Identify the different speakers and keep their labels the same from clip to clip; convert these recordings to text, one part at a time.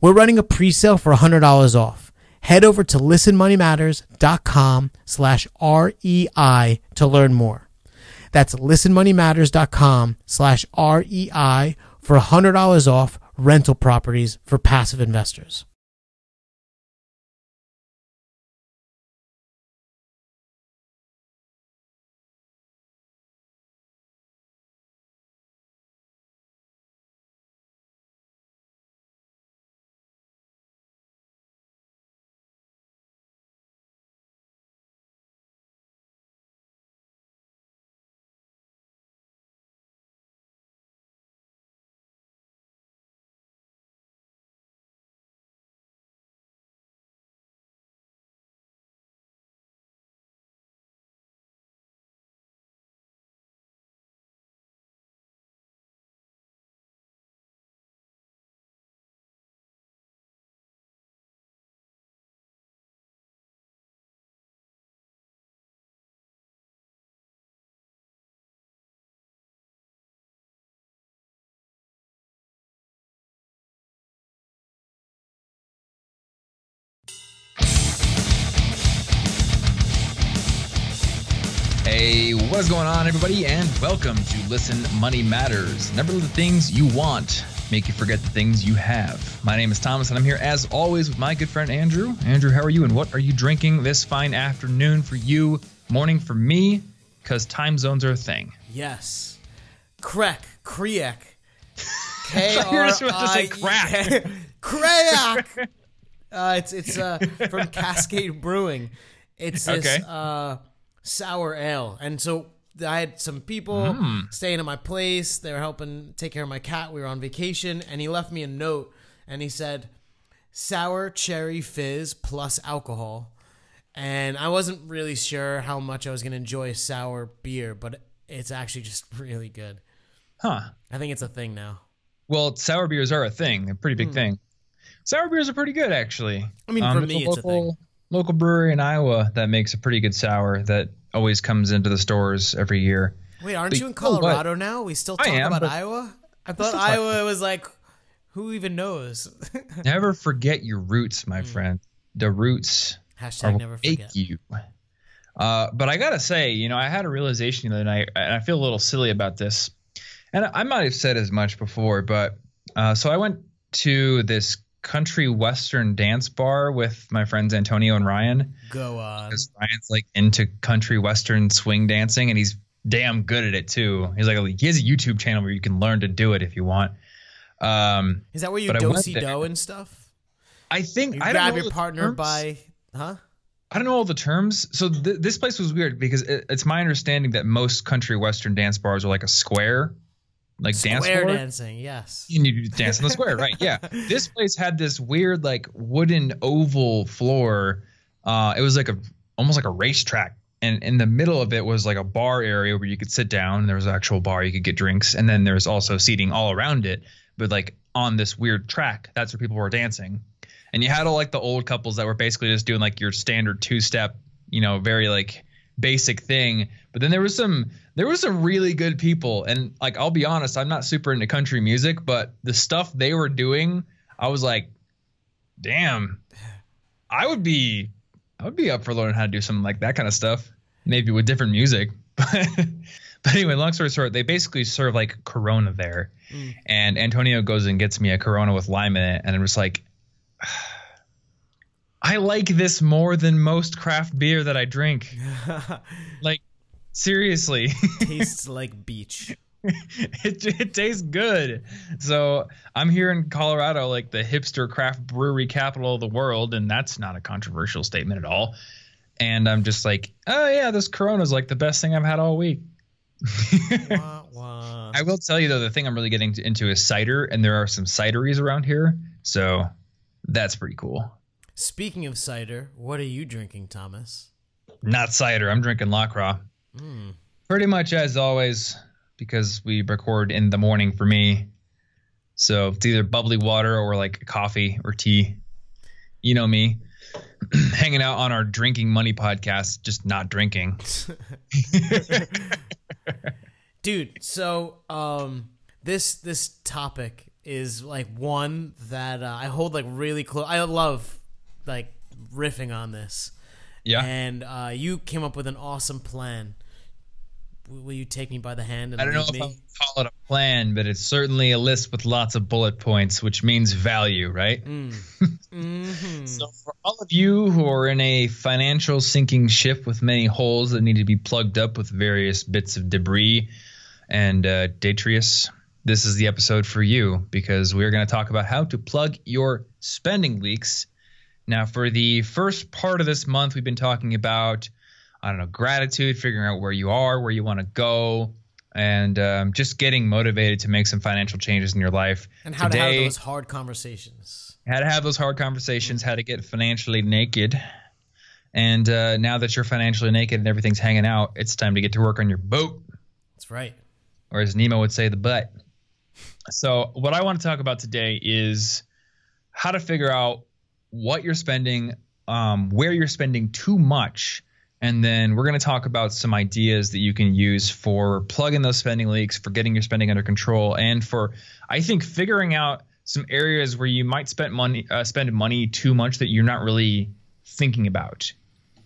Speaker 1: We're running a pre-sale for $100 off. Head over to listenmoneymatters.com slash REI to learn more. That's listenmoneymatters.com slash REI for $100 off rental properties for passive investors.
Speaker 2: Hey, what is going on, everybody? And welcome to Listen Money Matters. Never let the things you want make you forget the things you have. My name is Thomas, and I'm here as always with my good friend Andrew. Andrew, how are you? And what are you drinking this fine afternoon for you, morning for me? Because time zones are a thing.
Speaker 1: Yes. Krek, Kriek.
Speaker 2: I thought you were just about to say crack.
Speaker 1: Crack. Uh, it's it's uh, from Cascade Brewing. It's this
Speaker 2: Okay.
Speaker 1: uh, sour ale, and so I had some people
Speaker 2: Hmm.
Speaker 1: staying at my place. They were helping take care of my cat. We were on vacation, and he left me a note, and he said, "Sour cherry fizz plus alcohol." And I wasn't really sure how much I was gonna enjoy sour beer, but it's actually just really good.
Speaker 2: Huh.
Speaker 1: I think it's a thing now.
Speaker 2: Well, sour beers are a thing, a pretty big thing. Sour beers are pretty good, actually.
Speaker 1: I mean,
Speaker 2: Um,
Speaker 1: for me,
Speaker 2: a
Speaker 1: it's a
Speaker 2: local, Local brewery in Iowa that makes a pretty good sour that always comes into the stores every year.
Speaker 1: Wait, aren't
Speaker 2: But
Speaker 1: you in
Speaker 2: you know?
Speaker 1: Colorado now? We still talk
Speaker 2: am,
Speaker 1: about Iowa? I thought Iowa was like, who even knows?
Speaker 2: Never forget your roots, my
Speaker 1: Hmm.
Speaker 2: friend. The roots
Speaker 1: Hashtag never forget.
Speaker 2: you. Uh, but I gotta say, you know, I had a realization the other night, and I feel a little silly about this. And I might have said as much before, but uh, so I went to this country western dance bar with my friends Antonio and Ryan.
Speaker 1: Go on.
Speaker 2: because Ryan's like into country western swing dancing and he's damn good at it too. He's like he has a YouTube channel where you can learn to do it if you want. Um,
Speaker 1: Is that where you
Speaker 2: but I
Speaker 1: do-si-do and stuff?
Speaker 2: I think
Speaker 1: You
Speaker 2: I don't
Speaker 1: grab
Speaker 2: know
Speaker 1: your partner
Speaker 2: terms.
Speaker 1: by, huh?
Speaker 2: I don't know all the terms. So th- this place was weird because it, it's my understanding that most country western dance bars are like a square, like dance
Speaker 1: Square
Speaker 2: floor.
Speaker 1: dancing, yes.
Speaker 2: And you dance in the square, right? Yeah. This place had this weird like wooden oval floor. Uh, it was like a almost like a racetrack, and in the middle of it was like a bar area where you could sit down. And there was an actual bar you could get drinks, and then there was also seating all around it. But like on this weird track, that's where people were dancing. And you had all like the old couples that were basically just doing like your standard two step, you know, very like basic thing. But then there was some there was some really good people. And like I'll be honest, I'm not super into country music, but the stuff they were doing, I was like, damn, I would be I would be up for learning how to do something like that kind of stuff. Maybe with different music. but anyway, long story short, they basically serve like Corona there. Mm. And Antonio goes and gets me a Corona with lime in it, and I'm just like I like this more than most craft beer that I drink. like seriously.
Speaker 1: Tastes like beach.
Speaker 2: it, it tastes good. So I'm here in Colorado, like the hipster craft brewery capital of the world, and that's not a controversial statement at all. And I'm just like, oh yeah, this Corona is like the best thing I've had all week.
Speaker 1: wah, wah.
Speaker 2: I will tell you though, the thing I'm really getting into is cider, and there are some cideries around here, so that's pretty cool.
Speaker 1: Speaking of cider, what are you drinking, Thomas?
Speaker 2: Not cider. I'm drinking LaCroix.
Speaker 1: Mm.
Speaker 2: Pretty much as always, because we record in the morning for me. So it's either bubbly water or like coffee or tea. You know me, hanging out on our drinking money podcast, just not drinking.
Speaker 1: Dude, so um this this topic is like one that uh, I hold like really close. I love like riffing on this.
Speaker 2: Yeah.
Speaker 1: And uh, you came up with an awesome plan. Will you take me by the hand and
Speaker 2: I don't know if
Speaker 1: me?
Speaker 2: I would call it a plan, but it's certainly a list with lots of bullet points, which means value, right?
Speaker 1: Mm. Mhm.
Speaker 2: So, for all of you who are in a financial sinking ship with many holes that need to be plugged up with various bits of debris and uh, detritus, this is the episode for you because we're going to talk about how to plug your spending leaks. Now, for the first part of this month, we've been talking about, I don't know, gratitude, figuring out where you are, where you want to go, and um, just getting motivated to make some financial changes in your life.
Speaker 1: and how to have those hard conversations.
Speaker 2: how to have those hard conversations, how to get financially naked. And uh, now that you're financially naked and everything's hanging out, it's time to get to work on your boat,
Speaker 1: That's right.
Speaker 2: or as Nemo would say, the butt. So, what I want to talk about today is how to figure out what you're spending, um, where you're spending too much, and then we're going to talk about some ideas that you can use for plugging those spending leaks, for getting your spending under control, and for I think figuring out some areas where you might spend money, uh, spend money too much that you're not really thinking about.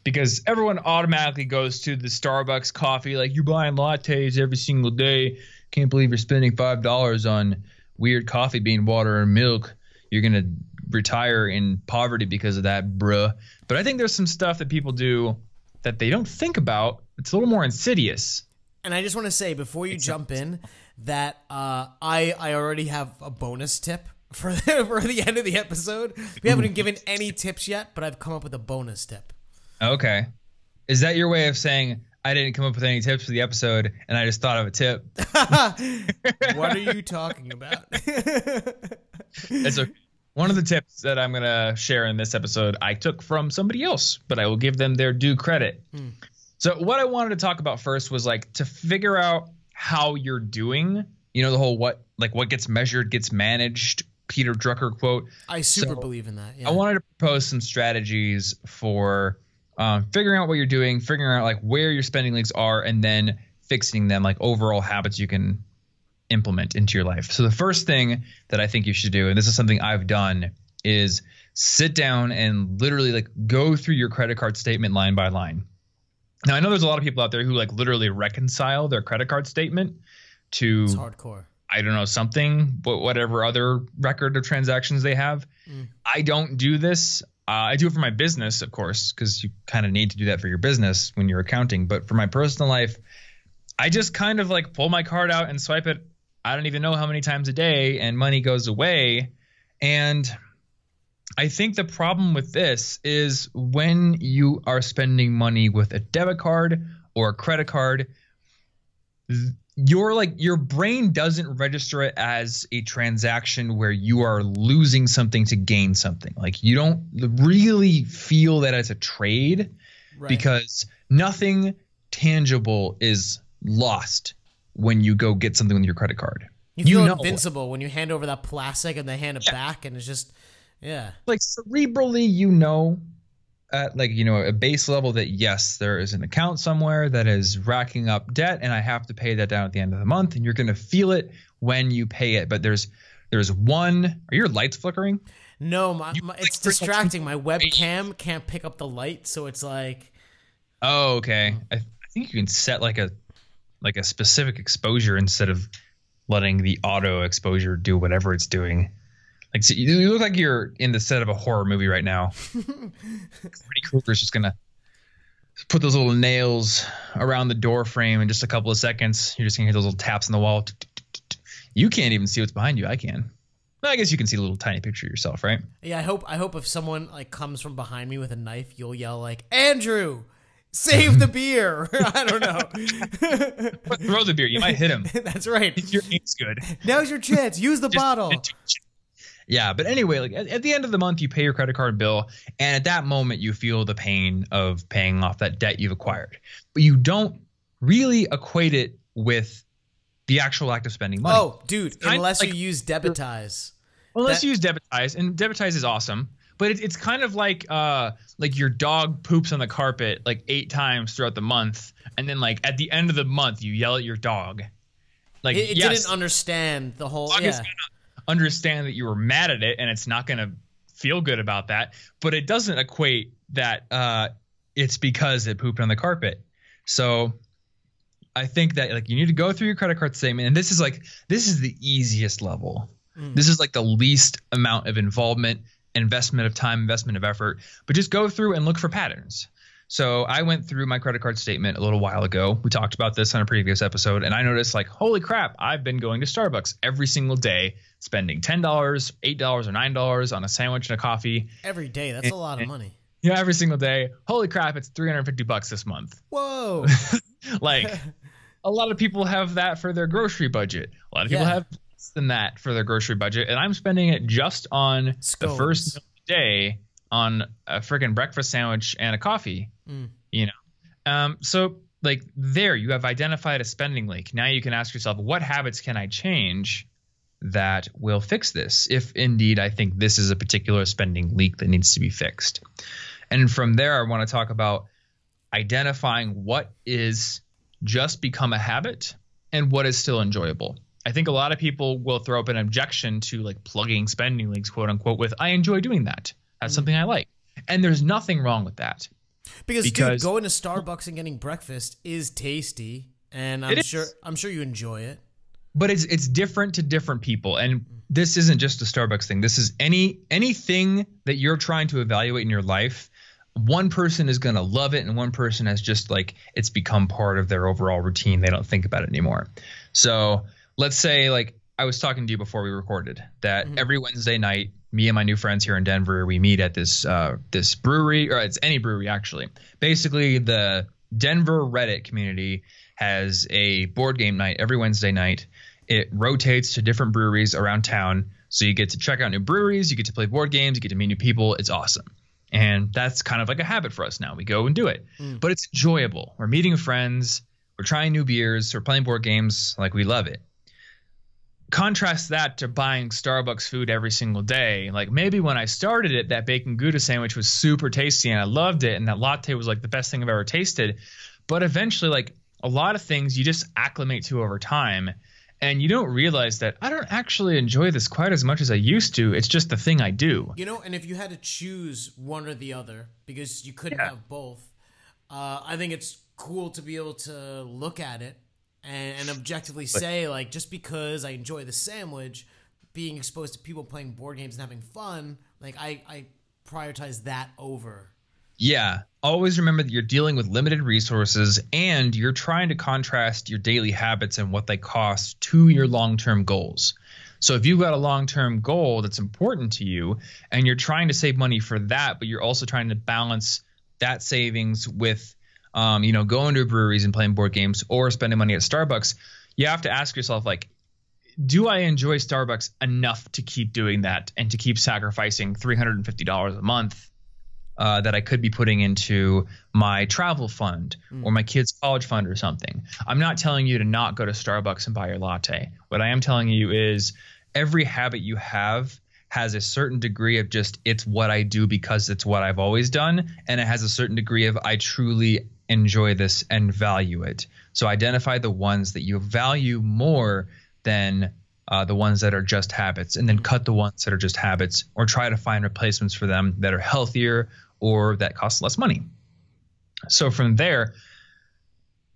Speaker 2: Because everyone automatically goes to the Starbucks coffee, like you're buying lattes every single day. Can't believe you're spending five dollars on weird coffee bean water and milk. You're gonna retire in poverty because of that, bruh. But I think there's some stuff that people do that they don't think about. It's a little more insidious.
Speaker 1: And I just want to say before you jump in that uh, I I already have a bonus tip for the, for the end of the episode. We haven't given any tips yet, but I've come up with a bonus tip.
Speaker 2: Okay. Is that your way of saying I didn't come up with any tips for the episode and I just thought of a tip?
Speaker 1: what are you talking about?
Speaker 2: It's a, one of the tips that I'm going to share in this episode I took from somebody else, but I will give them their due credit. So what I wanted to talk about first was like to figure out how you're doing, you know the whole what like what gets measured gets managed Peter Drucker quote.
Speaker 1: I super
Speaker 2: So,
Speaker 1: believe in that. Yeah.
Speaker 2: I wanted to propose some strategies for um, figuring out what you're doing, figuring out like where your spending leaks are, and then fixing them, like overall habits you can implement into your life. So the first thing that I think you should do, and this is something I've done, is sit down and literally like go through your credit card statement line by line. Now I know there's a lot of people out there who like literally reconcile their credit card statement to
Speaker 1: it's hardcore.
Speaker 2: I don't know something, but whatever other record of transactions they have.
Speaker 1: Mm.
Speaker 2: I don't do this. Uh, I do it for my business, of course, because you kind of need to do that for your business when you're accounting. But for my personal life, I just kind of like pull my card out and swipe it. I don't even know how many times a day, and money goes away. And I think the problem with this is when you are spending money with a debit card or a credit card, your like your brain doesn't register it as a transaction where you are losing something to gain something. Like you don't really feel that as a trade
Speaker 1: Right.
Speaker 2: because nothing tangible is lost when you go get something with your credit card.
Speaker 1: you
Speaker 2: you
Speaker 1: feel
Speaker 2: know.
Speaker 1: invincible when you hand over that plastic and they hand it back, and it's just yeah.
Speaker 2: like cerebrally you know at like you know a base level that yes there is an account somewhere that is racking up debt and i have to pay that down at the end of the month and you're going to feel it when you pay it but there's there's one are your lights flickering
Speaker 1: No, my, my, it's distracting. My webcam can't pick up the light, so it's like
Speaker 2: oh okay I, I think you can set like a like a specific exposure instead of letting the auto exposure do whatever it's doing Like so you look like you're in the set of a horror movie right now. Freddy Krueger's just gonna put those little nails around the door frame in just a couple of seconds. You're just gonna hear those little taps on the wall. You can't even see what's behind you. I can. Well, I guess you can see a little tiny picture of yourself, right?
Speaker 1: Yeah, I hope I hope if someone like comes from behind me with a knife, you'll yell like Andrew, save the beer. I don't know.
Speaker 2: Throw the beer. You might hit him.
Speaker 1: That's right.
Speaker 2: Your aim's good.
Speaker 1: Now's your chance. Use the bottle.
Speaker 2: Yeah, but anyway, like at, at, the end of the month, you pay your credit card bill, and at that moment, you feel the pain of paying off that debt you've acquired. But you don't really equate it with the actual act of spending money.
Speaker 1: Oh, dude, unless like, you use Debitize.
Speaker 2: Unless that, you use Debitize, and Debitize is awesome, but it, it's kind of like uh like your dog poops on the carpet like eight times throughout the month, and then like at the end of the month, you yell at your dog.
Speaker 1: Like it, it yes, didn't understand the whole. Yeah.
Speaker 2: understand that you were mad at it, and it's not gonna feel good about that, but it doesn't equate that uh it's because it pooped on the carpet. So I think that like you need to go through your credit card statement, and this is like this is the easiest level. Mm. This is like the least amount of involvement, investment of time, investment of effort. But just go through and look for patterns. So I went through my credit card statement a little while ago. We talked about this on a previous episode, and I noticed like, holy crap, I've been going to Starbucks every single day, spending ten dollars, eight dollars, or nine dollars on a sandwich and a coffee.
Speaker 1: Every day. That's and, a lot of money.
Speaker 2: Yeah, every single day. Holy crap, it's 350 bucks this month.
Speaker 1: Whoa.
Speaker 2: like a lot of people have that for their grocery budget. A lot of people yeah. have less than that for their grocery budget, and I'm spending it just on Scones. the first day on a freaking breakfast sandwich and a coffee. Mm. You know, um, so like there you have identified a spending leak. Now you can ask yourself, what habits can I change that will fix this? If indeed I think this is a particular spending leak that needs to be fixed. And from there, I want to talk about identifying what is just become a habit and what is still enjoyable. I think a lot of people will throw up an objection to like plugging spending leaks, quote unquote, with I enjoy doing that. That's mm-hmm. something I like. And there's nothing wrong with that.
Speaker 1: Because, because dude, going to Starbucks and getting breakfast is tasty and I'm sure I'm sure you enjoy it.
Speaker 2: But it's it's different to different people. And this isn't just a Starbucks thing. This is any anything that you're trying to evaluate in your life one person is going to love it and one person has just like it's become part of their overall routine they don't think about it anymore so let's say like i was talking to you before we recorded that mm-hmm. every wednesday night me and my new friends here in denver we meet at this uh, this brewery or it's any brewery actually basically the denver reddit community has a board game night every wednesday night it rotates to different breweries around town so you get to check out new breweries you get to play board games you get to meet new people it's awesome and that's kind of like a habit for us now. We go and do it. Mm. But it's enjoyable. We're meeting friends, we're trying new beers, we're playing board games, like we love it. Contrast that to buying Starbucks food every single day. Like maybe when I started it, that bacon Gouda sandwich was super tasty and I loved it, and that latte was like the best thing I've ever tasted. But eventually, like a lot of things you just acclimate to over time and you don't realize that I don't actually enjoy this quite as much as I used to. It's just the thing I do.
Speaker 1: You know, and if you had to choose one or the other because you couldn't yeah. have both, uh, I think it's cool to be able to look at it and, and objectively say, like, just because I enjoy the sandwich, being exposed to people playing board games and having fun, like, I, I prioritize that over
Speaker 2: yeah. Always remember that you're dealing with limited resources and you're trying to contrast your daily habits and what they cost to your long term goals. So if you've got a long term goal that's important to you and you're trying to save money for that, but you're also trying to balance that savings with, um, you know, going to breweries and playing board games or spending money at Starbucks, you have to ask yourself, like, do I enjoy Starbucks enough to keep doing that and to keep sacrificing $350 a month uh, that I could be putting into my travel fund mm. or my kids' college fund or something. I'm not telling you to not go to Starbucks and buy your latte. What I am telling you is every habit you have has a certain degree of just it's what I do because it's what I've always done, and it has a certain degree of I truly enjoy this and value it. So identify the ones that you value more than uh, the ones that are just habits, and then hmm. cut the ones that are just habits, or try to find replacements for them that are healthier or that costs less money. So from there,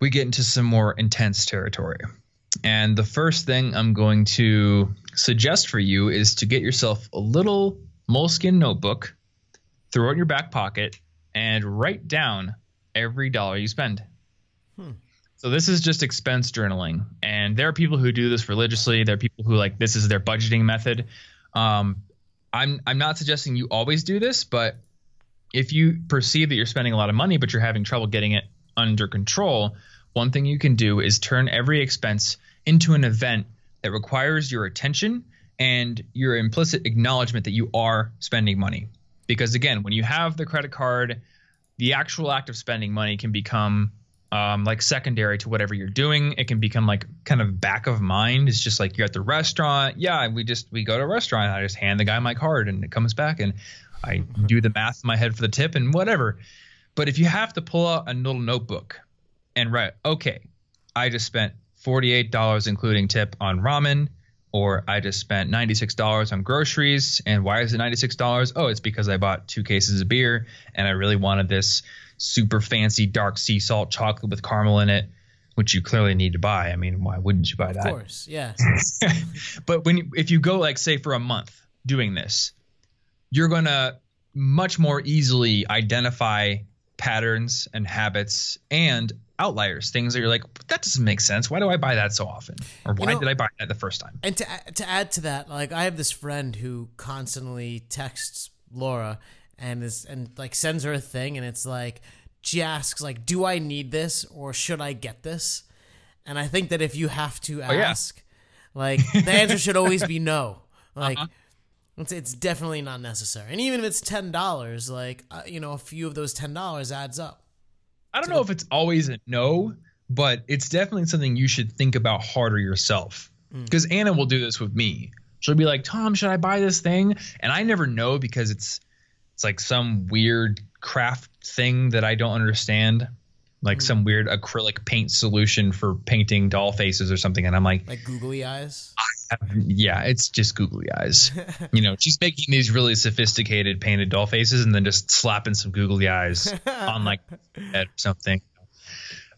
Speaker 2: we get into some more intense territory. And the first thing I'm going to suggest for you is to get yourself a little Moleskine notebook, throw it in your back pocket, and write down every dollar you spend. Hmm. So this is just expense journaling, and there are people who do this religiously. There are people who like this is their budgeting method. Um, I'm I'm not suggesting you always do this, but if you perceive that you're spending a lot of money but you're having trouble getting it under control, one thing you can do is turn every expense into an event that requires your attention and your implicit acknowledgement that you are spending money. Because again, when you have the credit card, the actual act of spending money can become um, like secondary to whatever you're doing. It can become like kind of back of mind. It's just like you're at the restaurant. Yeah, we just we go to a restaurant. I just hand the guy my card and it comes back and I do the math in my head for the tip and whatever. But if you have to pull out a little notebook and write, okay, I just spent $48 including tip on ramen, or I just spent $96 on groceries. And why is it $96? Oh, it's because I bought two cases of beer and I really wanted this super fancy dark sea salt chocolate with caramel in it, which you clearly need to buy. I mean, why wouldn't you buy that?
Speaker 1: Of course, yeah.
Speaker 2: but when you, if you go like say for a month doing this, you're going to much more easily identify patterns and habits and outliers, things that you're like, that doesn't make sense. Why do I buy that so often? Or why you know, did I buy that the first time?
Speaker 1: And to to add to that, like I have this friend who constantly texts Laura and is and like sends her a thing and it's like she asks like, "Do I need this or should I get this?" And I think that if you have to ask, oh, yeah. like the answer should always be no. Like uh-huh. It's, it's definitely not necessary. And even if it's ten dollars, like uh, you know, a few of those ten dollars adds up.
Speaker 2: I don't know if it's always a no, but it's definitely something you should think about harder yourself. Because mm. Anna will do this with me. She'll be like, "Tom, should I buy this thing?" And I never know because it's it's like some weird craft thing that I don't understand like mm. some weird acrylic paint solution for painting doll faces or something. And I'm like,
Speaker 1: like googly eyes.
Speaker 2: yeah, it's just googly eyes. you know, she's making these really sophisticated painted doll faces and then just slapping some googly eyes on like head or something.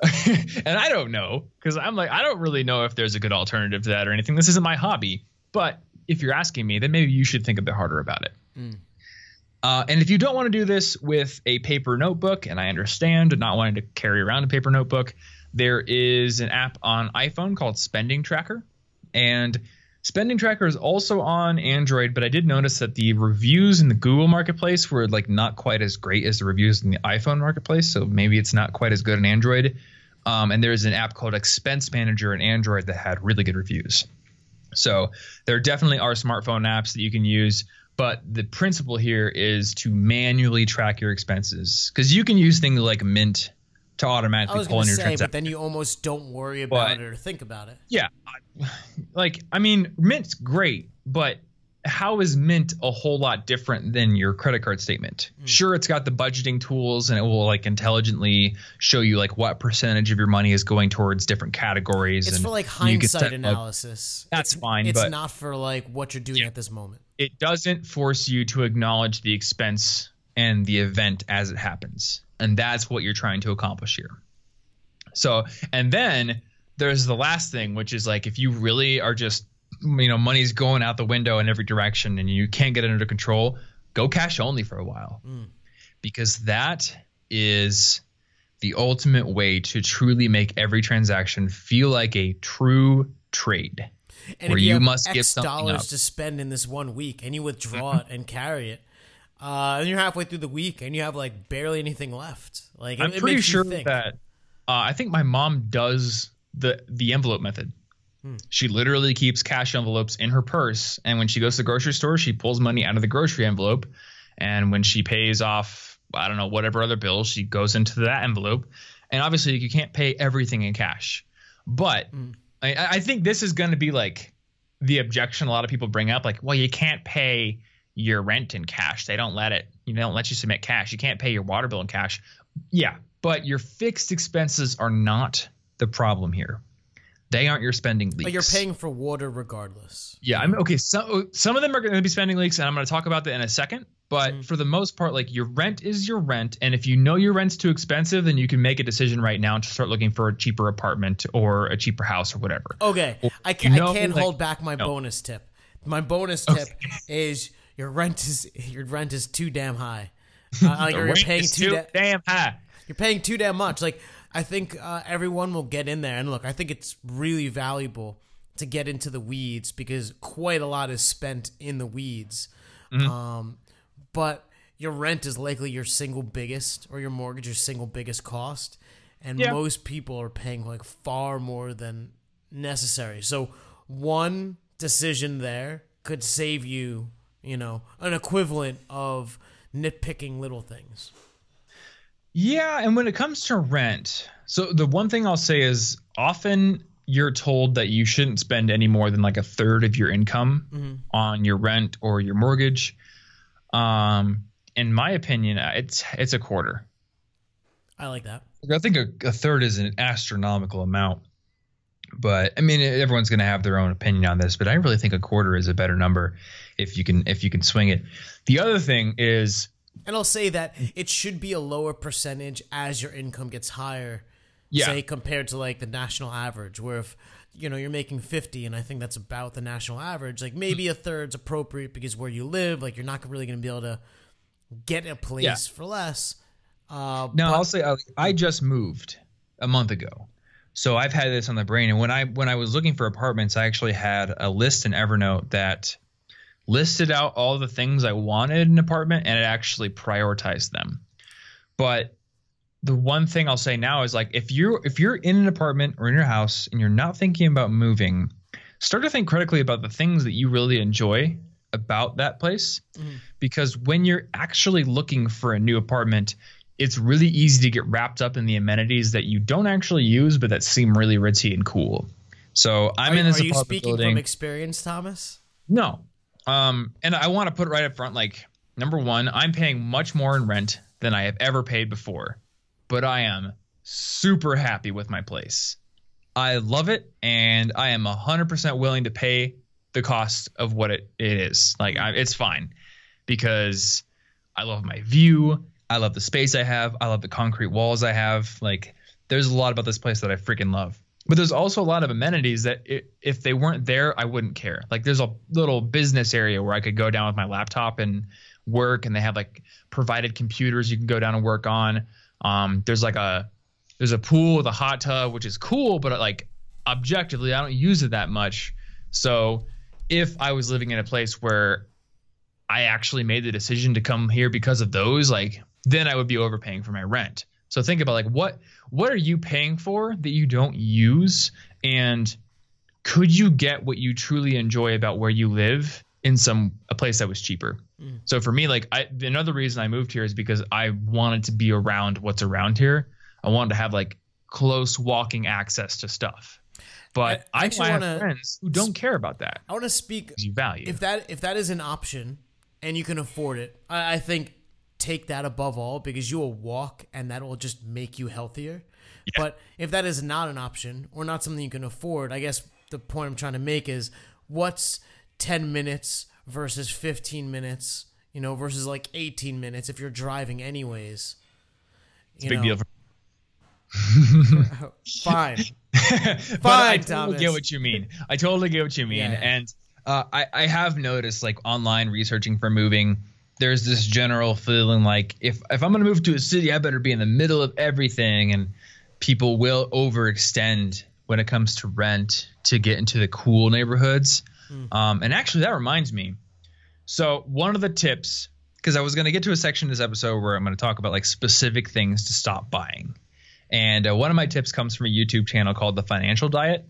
Speaker 2: and I don't know because I'm like, I don't really know if there's a good alternative to that or anything. This isn't my hobby. But if you're asking me, then maybe you should think a bit harder about it. Mm. Uh, and if you don't want to do this with a paper notebook, and I understand not wanting to carry around a paper notebook, there is an app on iPhone called Spending Tracker. And Spending Tracker is also on Android, but I did notice that the reviews in the Google Marketplace were like not quite as great as the reviews in the iPhone Marketplace. So maybe it's not quite as good on Android. Um, and there's an app called Expense Manager in Android that had really good reviews. So there definitely are smartphone apps that you can use. But the principle here is to manually track your expenses because you can use things like Mint to automatically pull in your
Speaker 1: say, But then you almost don't worry about but, it or think about it.
Speaker 2: Yeah, like I mean, Mint's great, but how is Mint a whole lot different than your credit card statement? Mm. Sure, it's got the budgeting tools and it will like intelligently show you like what percentage of your money is going towards different categories.
Speaker 1: It's
Speaker 2: and
Speaker 1: for like hindsight analysis.
Speaker 2: That's
Speaker 1: it's,
Speaker 2: fine.
Speaker 1: It's
Speaker 2: but
Speaker 1: not for like what you're doing yeah. at this moment.
Speaker 2: It doesn't force you to acknowledge the expense and the event as it happens. And that's what you're trying to accomplish here. So, and then there's the last thing, which is like if you really are just you know money's going out the window in every direction and you can't get it under control go cash only for a while mm. because that is the ultimate way to truly make every transaction feel like a true trade
Speaker 1: and where you, you must X give something dollars up. to spend in this one week and you withdraw mm-hmm. it and carry it uh, and you're halfway through the week and you have like barely anything left like
Speaker 2: i'm
Speaker 1: it,
Speaker 2: pretty sure that uh, i think my mom does the the envelope method Hmm. She literally keeps cash envelopes in her purse, and when she goes to the grocery store, she pulls money out of the grocery envelope, and when she pays off, I don't know, whatever other bills, she goes into that envelope. And obviously, you can't pay everything in cash, but mm. I, I think this is going to be like the objection a lot of people bring up, like, well, you can't pay your rent in cash. They don't let it. You don't let you submit cash. You can't pay your water bill in cash. Yeah, but your fixed expenses are not the problem here they aren't your spending leaks.
Speaker 1: But you're paying for water regardless.
Speaker 2: Yeah, I'm okay. So some of them are going to be spending leaks, and I'm going to talk about that in a second. But mm. for the most part, like your rent is your rent, and if you know your rent's too expensive, then you can make a decision right now to start looking for a cheaper apartment or a cheaper house or whatever.
Speaker 1: Okay, or, I, can, you know, I can't like, hold back my no. bonus tip. My bonus tip okay. is your rent is your rent is too damn high. Uh, like you're paying too, too da-
Speaker 2: damn high.
Speaker 1: You're paying too damn much. Like I think uh, everyone will get in there. And look, I think it's really valuable to get into the weeds because quite a lot is spent in the weeds. Mm-hmm. Um, but your rent is likely your single biggest, or your mortgage your single biggest cost, and yeah. most people are paying like far more than necessary. So one decision there could save you, you know, an equivalent of nitpicking little things.
Speaker 2: Yeah, and when it comes to rent, so the one thing I'll say is often you're told that you shouldn't spend any more than like a third of your income mm-hmm. on your rent or your mortgage. Um, in my opinion, uh, it's it's a quarter.
Speaker 1: I like that.
Speaker 2: I think a, a third is an astronomical amount, but I mean everyone's going to have their own opinion on this. But I really think a quarter is a better number if you can if you can swing it. The other thing is
Speaker 1: and I'll say that it should be a lower percentage as your income gets higher.
Speaker 2: Yeah.
Speaker 1: Say compared to like the national average, where if you know you're making 50 and i think that's about the national average like maybe a third's appropriate because where you live like you're not really going to be able to get a place yeah. for less uh,
Speaker 2: now but- i'll say i just moved a month ago so i've had this on the brain and when i when i was looking for apartments i actually had a list in evernote that listed out all the things I wanted in an apartment and it actually prioritized them. But the one thing I'll say now is like if you're if you're in an apartment or in your house and you're not thinking about moving, start to think critically about the things that you really enjoy about that place. Mm. Because when you're actually looking for a new apartment, it's really easy to get wrapped up in the amenities that you don't actually use but that seem really ritzy and cool. So I'm
Speaker 1: are,
Speaker 2: in this apartment.
Speaker 1: are you speaking
Speaker 2: building.
Speaker 1: from experience, Thomas?
Speaker 2: No, um, and I want to put right up front, like number one, I'm paying much more in rent than I have ever paid before, but I am super happy with my place. I love it, and I am hundred percent willing to pay the cost of what it, it is. Like I, it's fine because I love my view. I love the space I have. I love the concrete walls I have. Like there's a lot about this place that I freaking love. But there's also a lot of amenities that it, if they weren't there, I wouldn't care. Like there's a little business area where I could go down with my laptop and work, and they have like provided computers you can go down and work on. Um, there's like a there's a pool with a hot tub, which is cool, but like objectively, I don't use it that much. So if I was living in a place where I actually made the decision to come here because of those, like then I would be overpaying for my rent. So think about like what what are you paying for that you don't use and could you get what you truly enjoy about where you live in some a place that was cheaper. Mm. So for me like I another reason I moved here is because I wanted to be around what's around here. I wanted to have like close walking access to stuff. But I, I actually want friends who don't care about that.
Speaker 1: I want to speak
Speaker 2: you value.
Speaker 1: If that if that is an option and you can afford it, I, I think take that above all because you will walk and that will just make you healthier. Yeah. But if that is not an option or not something you can afford, I guess the point I'm trying to make is what's 10 minutes versus 15 minutes, you know, versus like 18 minutes if you're driving anyways.
Speaker 2: It's a big know. deal.
Speaker 1: Fine.
Speaker 2: Fine, I totally Thomas. get what you mean. I totally get what you mean. Yeah. And uh, I, I have noticed like online researching for moving – there's this general feeling like if if I'm gonna move to a city, I better be in the middle of everything, and people will overextend when it comes to rent to get into the cool neighborhoods. Mm. Um, and actually, that reminds me. So one of the tips, because I was gonna get to a section in this episode where I'm gonna talk about like specific things to stop buying, and uh, one of my tips comes from a YouTube channel called The Financial Diet,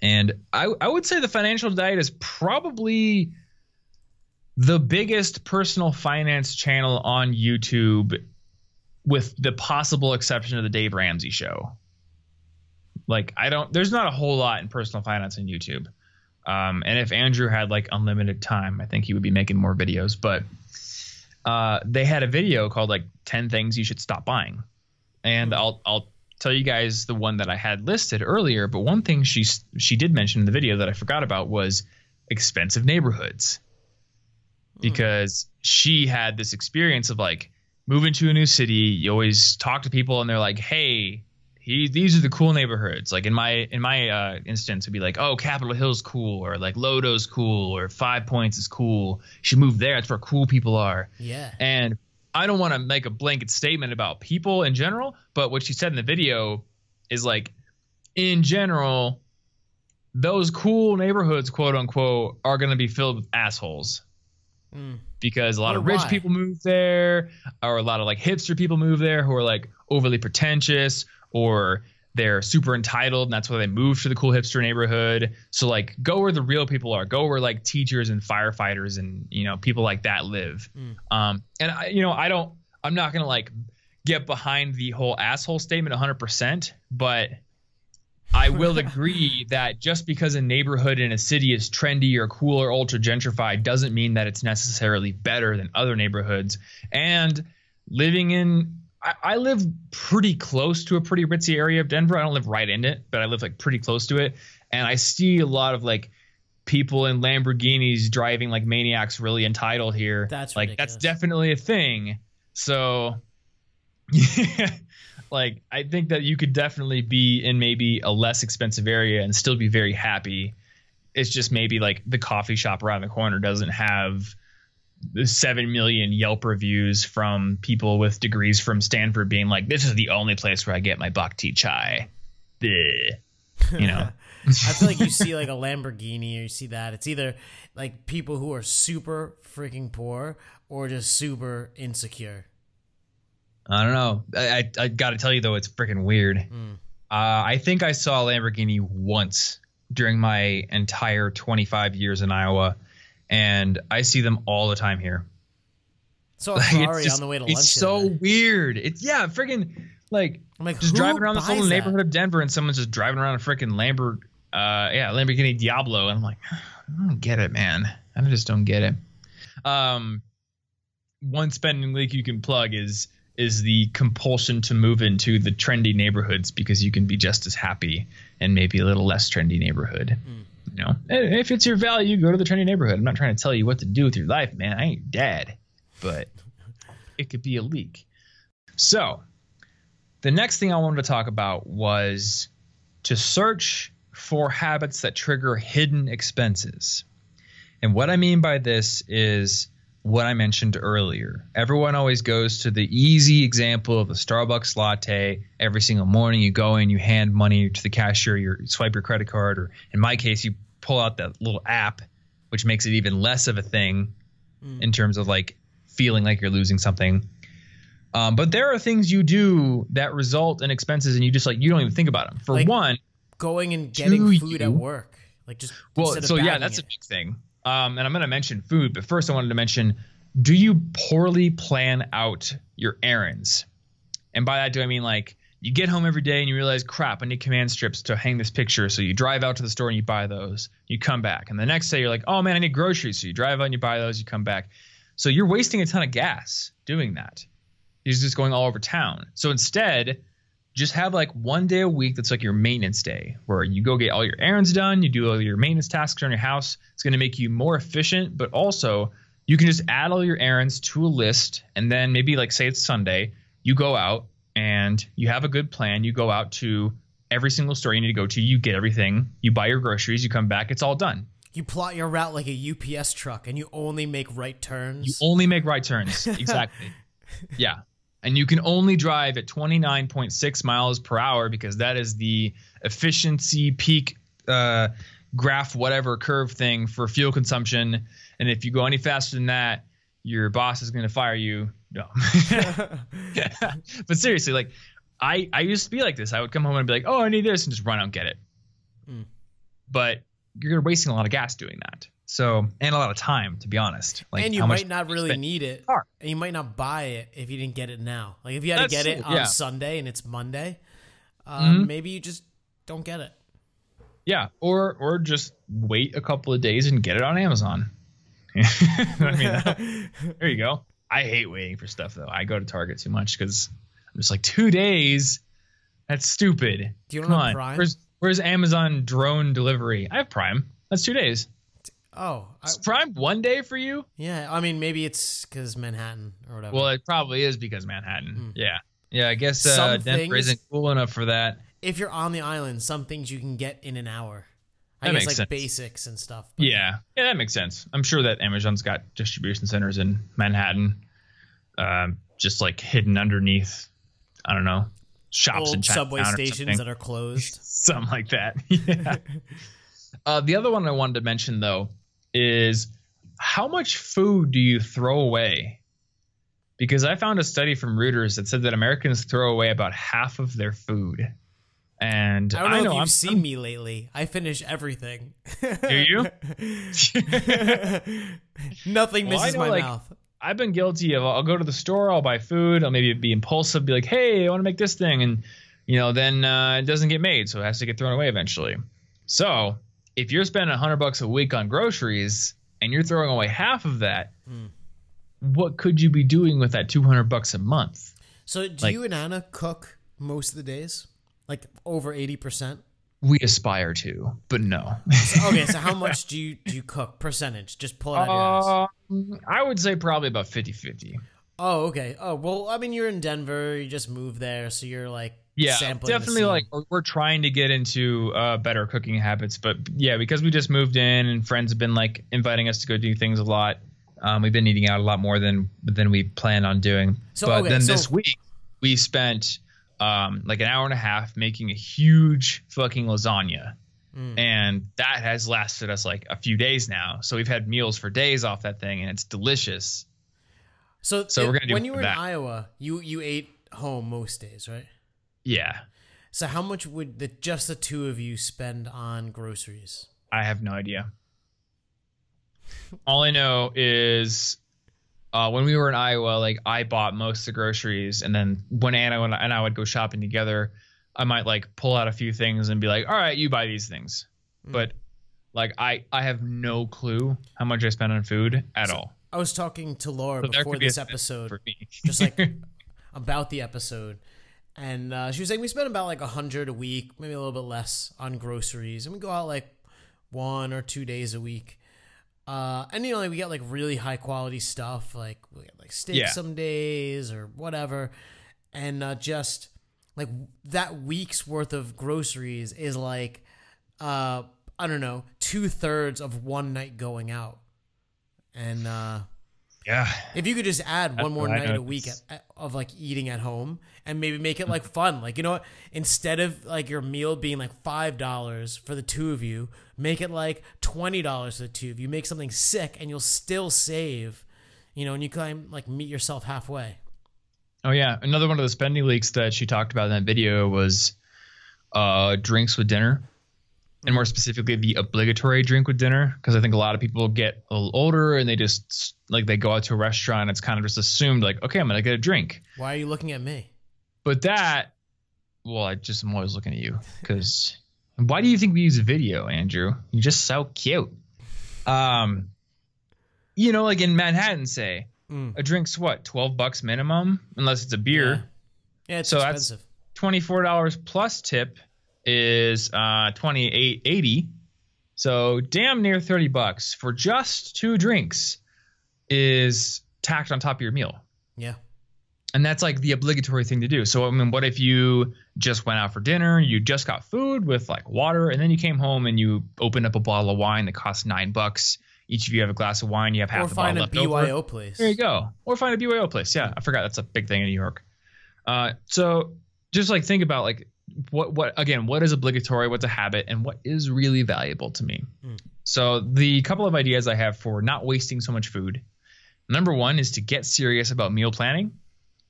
Speaker 2: and I I would say the Financial Diet is probably the biggest personal finance channel on YouTube, with the possible exception of the Dave Ramsey show. Like, I don't, there's not a whole lot in personal finance on YouTube. Um, and if Andrew had like unlimited time, I think he would be making more videos. But uh, they had a video called like 10 things you should stop buying. And I'll, I'll tell you guys the one that I had listed earlier, but one thing she she did mention in the video that I forgot about was expensive neighborhoods. Because she had this experience of like moving to a new city, you always talk to people and they're like, "Hey, he, these are the cool neighborhoods." Like in my in my uh, instance, it'd be like, "Oh, Capitol Hill's cool," or like LoDo's cool, or Five Points is cool. You should move there. That's where cool people are.
Speaker 1: Yeah.
Speaker 2: And I don't want to make a blanket statement about people in general, but what she said in the video is like, in general, those cool neighborhoods, quote unquote, are going to be filled with assholes.
Speaker 1: Mm.
Speaker 2: Because a lot
Speaker 1: Or
Speaker 2: of rich
Speaker 1: why?
Speaker 2: people move there, or a lot of like hipster people move there who are like overly pretentious, or they're super entitled, and that's why they move to the cool hipster neighborhood. So like, go where the real people are. Go where like teachers and firefighters and you know people like that live.
Speaker 1: Mm.
Speaker 2: Um, and I, you know, I don't, I'm not gonna like get behind the whole asshole statement 100%, but I will agree that just because a neighborhood in a city is trendy or cool or ultra gentrified doesn't mean that it's necessarily better than other neighborhoods. And living in, I, I live pretty close to a pretty ritzy area of Denver. I don't live right in it, but I live like pretty close to it. And I see a lot of like people in Lamborghinis driving like maniacs really entitled here.
Speaker 1: That's
Speaker 2: like that's definitely a thing. So yeah, like I think that you could definitely be in maybe a less expensive area and still be very happy. It's just maybe like the coffee shop around the corner doesn't have the 7 million Yelp reviews from people with degrees from Stanford being like this is the only place where I get my Bhakti chai. Bleh. You know.
Speaker 1: I feel like you see like a Lamborghini or you see that. It's either like people who are super freaking poor or just super insecure.
Speaker 2: I don't know. I I, I got to tell you though, it's freaking weird.
Speaker 1: Mm.
Speaker 2: Uh, I think I saw a Lamborghini once during my entire 25 years in Iowa, and I see them all the time here.
Speaker 1: So
Speaker 2: Like,
Speaker 1: Ferrari
Speaker 2: just-
Speaker 1: on the way to lunch.
Speaker 2: It's so weird. It's yeah, freaking like
Speaker 1: I'm like,
Speaker 2: just driving around this little
Speaker 1: that?
Speaker 2: neighborhood of Denver, and someone's just driving around a freaking Lamborghini, uh, yeah, Lamborghini Diablo, and I'm like, I don't get it, man. I just don't get it. Um, one spending leak you can plug is is the compulsion to move into the trendy neighborhoods because you can be just as happy in maybe a little less trendy neighborhood.
Speaker 1: Hmm.
Speaker 2: You know, if it's your value, go to the trendy neighborhood. I'm not trying to tell you what to do with your life, man. I ain't dad, but it could be a leak. So, the next thing I wanted to talk about was to search for habits that trigger hidden expenses. And what I mean by this is what I mentioned earlier. Everyone always goes to the easy example of the Starbucks latte. Every single morning you go in, you hand money to the cashier, you swipe your credit card, or in my case, you pull out that little app, which makes it even less of a thing in terms of like feeling like you're losing something. Um, but there are things you do that result in expenses, and you just like you don't even think about them. For
Speaker 1: Like-
Speaker 2: one,
Speaker 1: Going and getting food
Speaker 2: you?
Speaker 1: at work. Like just
Speaker 2: well, so yeah, that's
Speaker 1: it.
Speaker 2: a big thing. Um, and I'm going to mention food, but first I wanted to mention: Do you poorly plan out your errands? And by that, do I mean like you get home every day and you realize, crap, I need command strips to hang this picture. So you drive out to the store and you buy those. You come back, and the next day you're like, oh man, I need groceries. So you drive out and you buy those. You come back. So you're wasting a ton of gas doing that. You're just going all over town. So instead, just have like one day a week that's like your maintenance day where you go get all your errands done, you do all your maintenance tasks on your house. It's going to make you more efficient, but also you can just add all your errands to a list and then maybe like say it's Sunday, you go out and you have a good plan. You go out to every single store you need to go to, you get everything, you buy your groceries, you come back, it's all done.
Speaker 1: You plot your route like a UPS truck and you only make right turns.
Speaker 2: You only make right turns. Exactly. yeah. And you can only drive at 29.6 miles per hour because that is the efficiency peak uh, graph, whatever curve thing for fuel consumption. And if you go any faster than that, your boss is going to fire you. No. but seriously, like I, I used to be like this. I would come home and be like, oh, I need this and just run out and get it.
Speaker 1: Mm.
Speaker 2: But you're wasting a lot of gas doing that. So, and a lot of time, to be honest. Like
Speaker 1: and you might not really
Speaker 2: spend-
Speaker 1: need it.
Speaker 2: car.
Speaker 1: And you might not buy it if you didn't get it now. Like if you had
Speaker 2: That's
Speaker 1: to get it on
Speaker 2: yeah.
Speaker 1: Sunday and it's Monday, um, maybe you just don't get it.
Speaker 2: Yeah, or or just wait a couple of days and get it on Amazon. I mean, there you go. I hate waiting for stuff though. I go to Target too much because I'm just like two days. That's stupid.
Speaker 1: Do you
Speaker 2: Come on.
Speaker 1: Prime?
Speaker 2: Where's Where's Amazon drone delivery? I have Prime. That's two days.
Speaker 1: Oh, I,
Speaker 2: Prime one day for you?
Speaker 1: yeah. I mean, maybe it's because Manhattan or whatever.
Speaker 2: Well, it probably is because Manhattan.
Speaker 1: Hmm.
Speaker 2: Yeah. Yeah, I guess uh,
Speaker 1: Some
Speaker 2: Denver
Speaker 1: things-
Speaker 2: isn't cool enough for that.
Speaker 1: if you're on the island, some things you can get in an hour. I
Speaker 2: That
Speaker 1: guess like
Speaker 2: sense.
Speaker 1: basics and stuff. but-
Speaker 2: Yeah. Yeah, that makes sense. I'm sure that Amazon's got distribution centers in Manhattan, um, just like hidden underneath, I don't know, shops
Speaker 1: Old subway stations that are closed.
Speaker 2: something like that. Yeah. uh, the other one I wanted to mention though is how much food do you throw away? Because I found a study from Reuters that said that Americans throw away about half of their food. And
Speaker 1: I don't know if you've
Speaker 2: I'm-
Speaker 1: seen me lately. I finish everything.
Speaker 2: Do you?
Speaker 1: Nothing
Speaker 2: Well, I
Speaker 1: misses
Speaker 2: know,
Speaker 1: my
Speaker 2: like,
Speaker 1: mouth.
Speaker 2: I've been guilty of I'll go to the store, I'll buy food, I'll maybe be impulsive, be like, hey, I want to make this thing, and you know, then uh, it doesn't get made, so it has to get thrown away eventually. So if you're spending hundred bucks a week on groceries and you're throwing away half of that,
Speaker 1: Hmm.
Speaker 2: what could you be doing with that two hundred bucks a month?
Speaker 1: So, do
Speaker 2: like-
Speaker 1: you and Anna cook most of the days? Like over eighty percent?
Speaker 2: We aspire to, but no.
Speaker 1: Okay, so how much do you do you cook percentage? Just pull it out of your ass.
Speaker 2: Um, I would say probably about 50-50.
Speaker 1: Oh, okay. Oh, well, I mean, you're in Denver. You just moved there, so you're like
Speaker 2: yeah definitely like we're- trying to get into uh, better cooking habits but yeah because we just moved in and friends have been like inviting us to go do things a lot um, we've been eating out a lot more than than we planned on doing
Speaker 1: So,
Speaker 2: but
Speaker 1: okay,
Speaker 2: then
Speaker 1: so-
Speaker 2: this week we spent um, like an hour and a half making a huge fucking lasagna
Speaker 1: Mm.
Speaker 2: and that has lasted us like a few days now so we've had meals for days off that thing and it's delicious
Speaker 1: So,
Speaker 2: So
Speaker 1: if-
Speaker 2: we're gonna do
Speaker 1: when you were in. Iowa, you you ate home most days, right?
Speaker 2: Yeah
Speaker 1: So how much would the just the two of you spend on groceries?
Speaker 2: I have no idea. All I know is uh, when we were in Iowa, like I bought most of the groceries, and then when Anna and I, and I would go shopping together, I might like pull out a few things and be like, "All right, you buy these things,"
Speaker 1: Mm.
Speaker 2: but like I I have no clue how much I spend on food at all.
Speaker 1: I was talking to Laura
Speaker 2: So
Speaker 1: before
Speaker 2: could be a
Speaker 1: this episode, just like about the episode, and uh, she was saying we spend about like a hundred a week, maybe a little bit less on groceries, and we go out like one or two days a week. Uh, and you know, like we get like really high quality stuff, like we get like steak
Speaker 2: Yeah.
Speaker 1: some days or whatever, and uh, just like that week's worth of groceries is like, uh, I don't know, two thirds of one night going out, and uh,
Speaker 2: yeah,
Speaker 1: if you could just add one more night a week at, of like eating at home and maybe make it like fun, like you know what? Instead of like your meal being like five dollars for the two of you, make it like twenty dollars for the two of you. Make something sick, and you'll still save. You know, and you kind of like meet yourself halfway.
Speaker 2: Oh yeah, another one of the spending leaks that she talked about in that video was uh, drinks with dinner, and more specifically the obligatory drink with dinner. Because I think a lot of people get a little older and they just like they go out to a restaurant. And it's kind of just assumed like, okay, I'm gonna get a drink.
Speaker 1: Why are you looking at me?
Speaker 2: But that, well, I just am always looking at you because why do you think we use a video, Andrew? You're just so cute. Um, you know, like in Manhattan, say
Speaker 1: Mm.
Speaker 2: a drink's what twelve bucks minimum, unless it's a beer.
Speaker 1: Yeah, yeah it's
Speaker 2: So that's- twenty-four dollars plus tip is uh twenty-eight eighty. So damn near thirty bucks for just two drinks is tacked on top of your meal.
Speaker 1: Yeah,
Speaker 2: And that's like the obligatory thing to do. So I mean, what if you just went out for dinner, you just got food with like water, and then you came home and you opened up a bottle of wine that costs nine bucks. Each of you have a glass of wine. You have half
Speaker 1: or
Speaker 2: the
Speaker 1: find
Speaker 2: bottle
Speaker 1: a
Speaker 2: left over.
Speaker 1: BYO place.
Speaker 2: There you go. Or find a BYO place. Yeah, I forgot that's a big thing in New York. Uh, so just like think about like what what again what is obligatory, what's a habit, and what is really valuable to me.
Speaker 1: Mm.
Speaker 2: So the couple of ideas I have for not wasting so much food. Number one is to get serious about meal planning.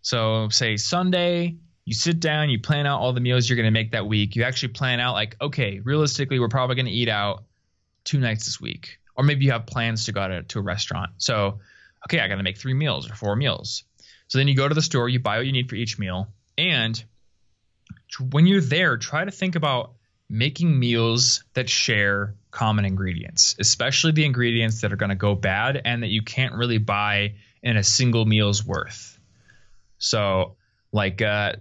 Speaker 2: So say Sunday, you sit down, you plan out all the meals you're going to make that week. You actually plan out like, okay, realistically, we're probably going to eat out two nights this week, or maybe you have plans to go to, to a restaurant. So, okay, I got to make three meals or four meals. So then you go to the store, you buy what you need for each meal, and when you're there, try to think about making meals that share common ingredients, especially the ingredients that are going to go bad and that you can't really buy in a single meal's worth. So, like, uh,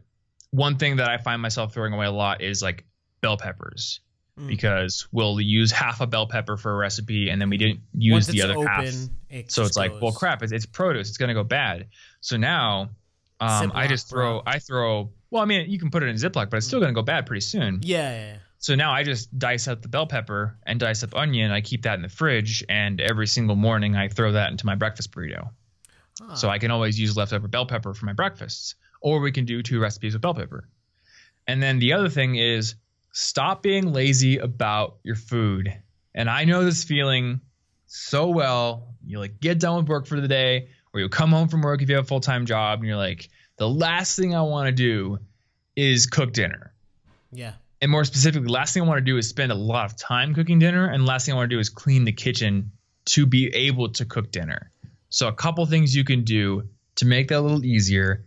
Speaker 2: one thing that I find myself throwing away a lot is like bell peppers
Speaker 1: Mm.
Speaker 2: because we'll use half a bell pepper for a recipe and then we didn't use the other
Speaker 1: open,
Speaker 2: half.
Speaker 1: it
Speaker 2: So it's like, well, crap, it's, it's produce. It's going to go bad. So now um, I just throw. I throw, well, I mean, you can put it in Ziploc, but it's still going to go bad pretty soon.
Speaker 1: Yeah, yeah, yeah.
Speaker 2: So now I just dice up the bell pepper and dice up onion. I keep that in the fridge, and every single morning I throw that into my breakfast burrito.
Speaker 1: Ah.
Speaker 2: So I can always use leftover bell pepper for my breakfasts, or we can do two recipes with bell pepper. And then the other thing is stop being lazy about your food. And I know this feeling so well. You like get done with work for the day, or you come home from work if you have a full time job, and you're like, the last thing I want to do is cook dinner
Speaker 1: yeah.
Speaker 2: and more specifically, last thing I want to do is spend a lot of time cooking dinner, and last thing I want to do is clean the kitchen to be able to cook dinner. So a couple things you can do to make that a little easier.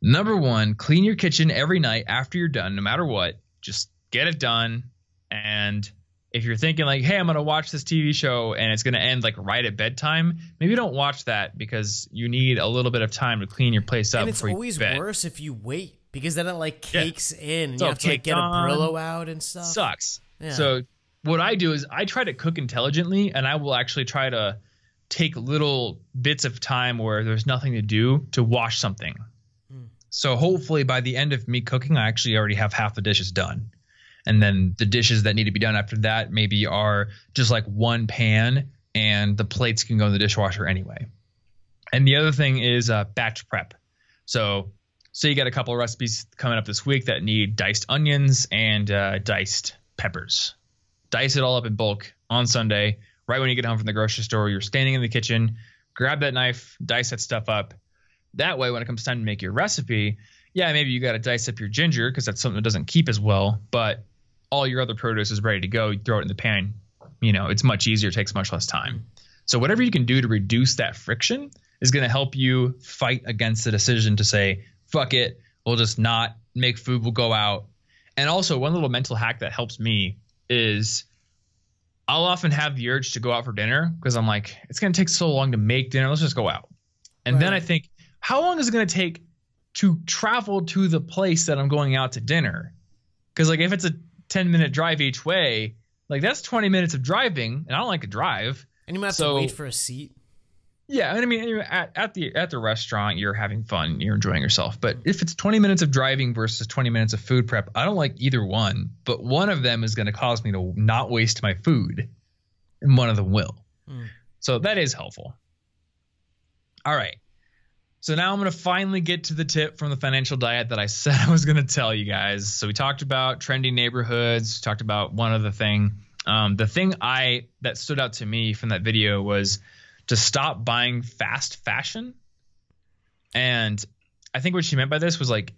Speaker 2: Number one, clean your kitchen every night after you're done, no matter what. Just get it done. And if you're thinking like, hey, I'm gonna watch this TV show and it's gonna end like right at bedtime, maybe don't watch that because you need a little bit of time to clean your place up.
Speaker 1: And it's always
Speaker 2: go to bed.
Speaker 1: worse if you wait because then it like
Speaker 2: Yeah.
Speaker 1: cakes in and you have to like get a. Brillo out and stuff.
Speaker 2: sucks.
Speaker 1: Yeah.
Speaker 2: So what I do is I try to cook intelligently, and I will actually try to take little bits of time where there's nothing to do to wash something.
Speaker 1: Hmm.
Speaker 2: So hopefully by the end of me cooking, I actually already have half the dishes done. And then the dishes that need to be done after that maybe are just like one pan, and the plates can go in the dishwasher anyway. And the other thing is uh, batch prep. So so you got a couple of recipes coming up this week that need diced onions and uh, diced peppers. Dice it all up in bulk on Sunday, right when you get home from the grocery store. You're standing in the kitchen, grab that knife, dice that stuff up. That way, when it comes time to make your recipe, yeah, maybe you got to dice up your ginger because that's something that doesn't keep as well. But all your other produce is ready to go. You throw it in the pan. You know, it's much easier, takes much less time. Mm. So whatever you can do to reduce that friction is going to help you fight against the decision to say, fuck it, we'll just not make food, we'll go out. And also, one little mental hack that helps me is I'll often have the urge to go out for dinner because I'm like, it's going to take so long to make dinner, let's just go out. And then I think, how long is it going to take to travel to the place that I'm going out to dinner? Because, like, if it's a 10 minute drive each way, like that's 20 minutes of driving, and I don't like to drive.
Speaker 1: And you might have
Speaker 2: So-
Speaker 1: to wait for a seat.
Speaker 2: Yeah, and I mean, at, at the at the restaurant, you're having fun, you're enjoying yourself. But if it's 20 minutes of driving versus 20 minutes of food prep, I don't like either one. But one of them is going to cause me to not waste my food, and one of them will.
Speaker 1: Mm.
Speaker 2: So that is helpful. All right. So now I'm going to finally get to the tip from the financial diet that I said I was going to tell you guys. So we talked about trendy neighborhoods, talked about one other thing. Um, the thing I that stood out to me from that video was to stop buying fast fashion. And I think what she meant by this was like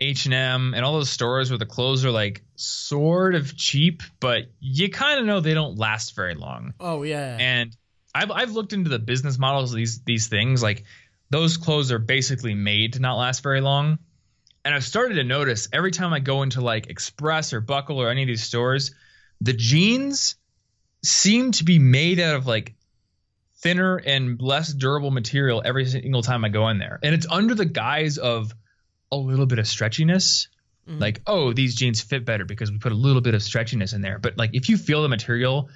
Speaker 2: H&M and all those stores where the clothes are like sort of cheap, but you kind of know they don't last very long.
Speaker 1: Oh yeah.
Speaker 2: And I've I've looked into the business models of these these things. Like those clothes are basically made to not last very long. And I've started to notice every time I go into like Express or Buckle or any of these stores, the jeans seem to be made out of like thinner and less durable material every single time I go in there. And it's under the guise of a little bit of stretchiness.
Speaker 1: Mhm.
Speaker 2: Like, oh, these jeans fit better because we put a little bit of stretchiness in there. But like if you feel the material,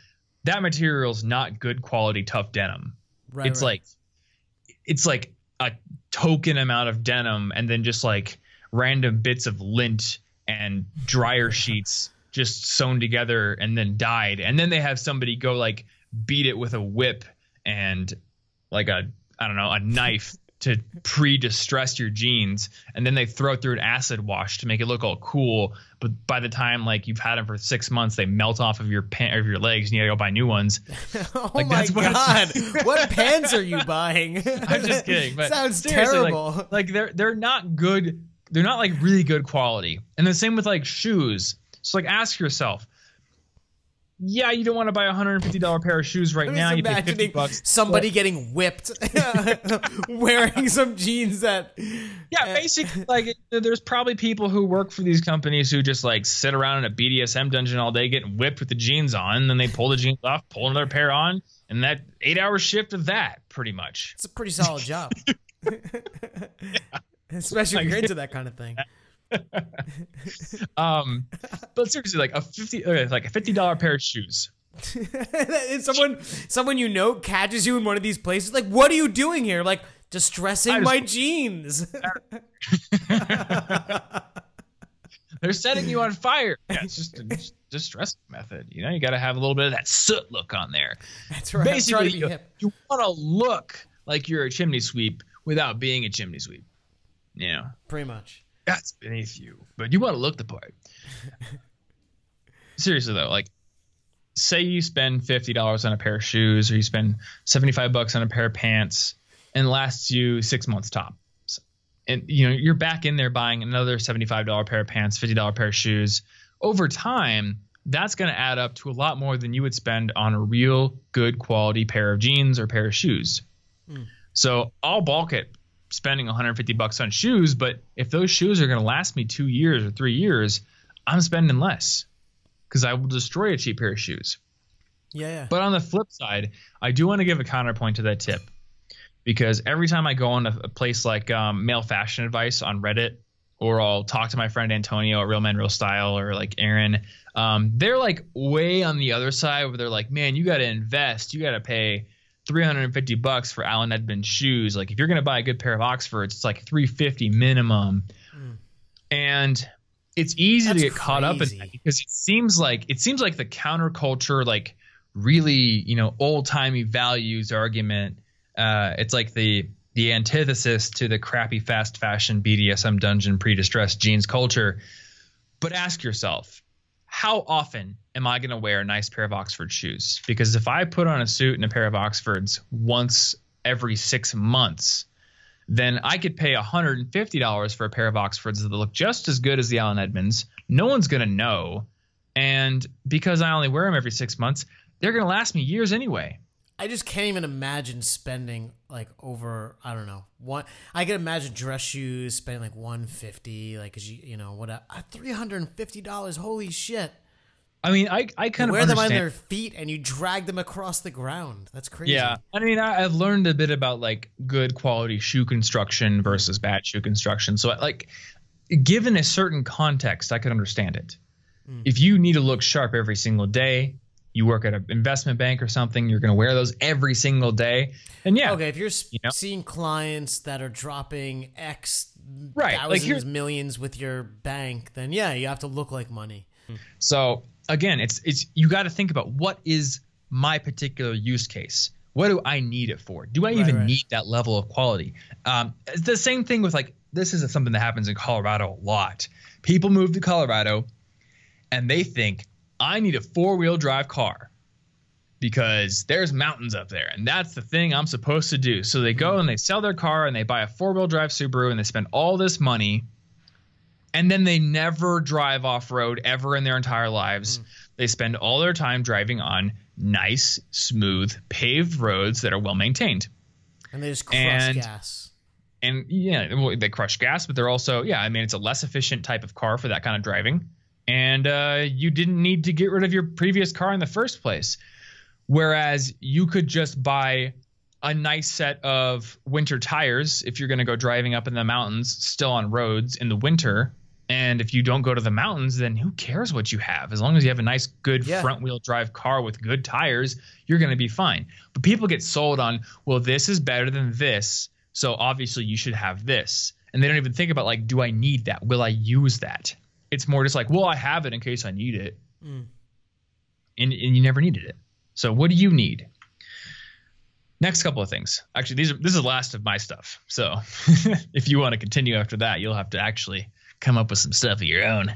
Speaker 2: that material's not good quality tough denim.
Speaker 1: right,
Speaker 2: it's
Speaker 1: right.
Speaker 2: like it's like a token amount of denim and then just like random bits of lint and dryer sheets just sewn together and then dyed. And then they have somebody go like beat it with a whip and like a I don't know, a knife to pre-distress your jeans and then they throw it through an acid wash to make it look all cool but by the time like you've had them for six months they melt off of your pant of your legs and you gotta go buy new ones
Speaker 1: oh
Speaker 2: like,
Speaker 1: my
Speaker 2: that's what
Speaker 1: god,
Speaker 2: it's-
Speaker 1: what pants are you buying?
Speaker 2: I'm just kidding. But
Speaker 1: sounds
Speaker 2: seriously, like-
Speaker 1: terrible.
Speaker 2: Like, they're they're not good. They're not like really good quality. And the same with like shoes. So like ask yourself. Yeah, you don't want to buy a hundred and fifty dollar pair of shoes right
Speaker 1: I'm
Speaker 2: now. You pay fifty bucks.
Speaker 1: somebody getting whipped wearing some jeans that
Speaker 2: Yeah,
Speaker 1: Uh,
Speaker 2: basically, like there's probably people who work for these companies who just like sit around in a BDSM dungeon all day, getting whipped with the jeans on, and then they pull the jeans off, pull another pair on, and that eight hour shift of that, pretty much.
Speaker 1: it's a pretty solid job. Especially if you're into that kind of thing.
Speaker 2: um, but seriously, like a fifty, okay, like a fifty dollar pair of shoes.
Speaker 1: someone, someone you know catches you in one of these places. Like, what are you doing here? Like, distressing my jeans.
Speaker 2: They're setting you on fire. Yeah, it's just a distress method. You know, you got to have a little bit of that soot look on there.
Speaker 1: That's right.
Speaker 2: Basically, you,
Speaker 1: hip.
Speaker 2: you want to look like you're a chimney sweep without being a chimney sweep. You know,
Speaker 1: Pretty much.
Speaker 2: That's beneath you, but you want to look the part. Seriously though, like, say you spend fifty dollars on a pair of shoes, or you spend seventy-five bucks on a pair of pants, and lasts you six months tops. And you know you're back in there buying another seventy-five dollar pair of pants, fifty dollar pair of shoes. Over time, that's going to add up to a lot more than you would spend on a real good quality pair of jeans or pair of shoes. Hmm. So I'll balk at spending 150 bucks on shoes, but if those shoes are going to last me two years or three years, I'm spending less because I will destroy a cheap pair of shoes.
Speaker 1: Yeah, yeah.
Speaker 2: But on the flip side, I do want to give a counterpoint to that tip because every time I go on a, a place like um, Male Fashion Advice on Reddit, or I'll talk to my friend Antonio at Real Men Real Style, or like Aaron, um, they're like way on the other side where they're like, man, you got to invest, you got to pay 350 bucks for Allen Edmonds shoes. Like if you're gonna buy a good pair of Oxfords, it's like 350 minimum. And it's easy
Speaker 1: That's
Speaker 2: to get caught up in that because it seems like it seems like the counterculture, like really, you know, old timey values argument. Uh, it's like the the antithesis to the crappy fast fashion BDSM dungeon pre-distressed jeans culture. But ask yourself, how often am I going to wear a nice pair of Oxford shoes? Because if I put on a suit and a pair of Oxfords once every six months, then I could pay $150 for a pair of Oxfords that look just as good as the Allen Edmonds. No one's going to know. And because I only wear them every six months, they're going to last me years anyway.
Speaker 1: I just can't even imagine spending like over I don't know one. I can imagine dress shoes spending like one fifty, like 'cause you you know what a three hundred and fifty dollars. Holy shit!
Speaker 2: I mean, I, I kind
Speaker 1: Wear
Speaker 2: of
Speaker 1: them on their feet and you drag them across the ground. That's crazy.
Speaker 2: Yeah, I mean, I, I've learned a bit about like good quality shoe construction versus bad shoe construction. So, like, given a certain context, I could understand it. Hmm. If you need to look sharp every single day, you work at an investment bank or something, you're going to wear those every single day. And yeah,
Speaker 1: Okay, if you're
Speaker 2: You know?
Speaker 1: seeing clients that are dropping X
Speaker 2: Right, like
Speaker 1: thousands,
Speaker 2: here's-
Speaker 1: millions with your bank, then yeah, you have to look like money.
Speaker 2: So again, it's it's you got to think about what is my particular use case. What do I need it for? Do I even
Speaker 1: right.
Speaker 2: need that level of quality? Um, it's the same thing with like this is something that happens in Colorado a lot. People move to Colorado and they think I need a four wheel drive car because there's mountains up there and that's the thing I'm supposed to do. So they go and they sell their car and they buy a four wheel drive Subaru and they spend all this money and then they never drive off road ever in their entire lives. Hmm. They spend all their time driving on nice, smooth, paved roads that are well maintained.
Speaker 1: And they just crush
Speaker 2: And-
Speaker 1: gas.
Speaker 2: And yeah, well, they crush gas, but they're also, yeah, I mean, it's a less efficient type of car for that kind of driving. And uh, you didn't need to get rid of your previous car in the first place. Whereas you could just buy a nice set of winter tires if you're going to go driving up in the mountains, still on roads in the winter. And if you don't go to the mountains, then who cares what you have? As long as you have a nice, good
Speaker 1: Yeah.
Speaker 2: front wheel drive car with good tires, you're going to be fine. But people get sold on, well, this is better than this. So obviously you should have this. And they don't even think about, like, do I need that? Will I use that? It's more just like, well, I have it in case I need it.
Speaker 1: Mm.
Speaker 2: And, and you never needed it. So what do you need? Next couple of things. Actually, these are this is the last of my stuff. So if you want to continue after that, you'll have to actually come up with some stuff of your own.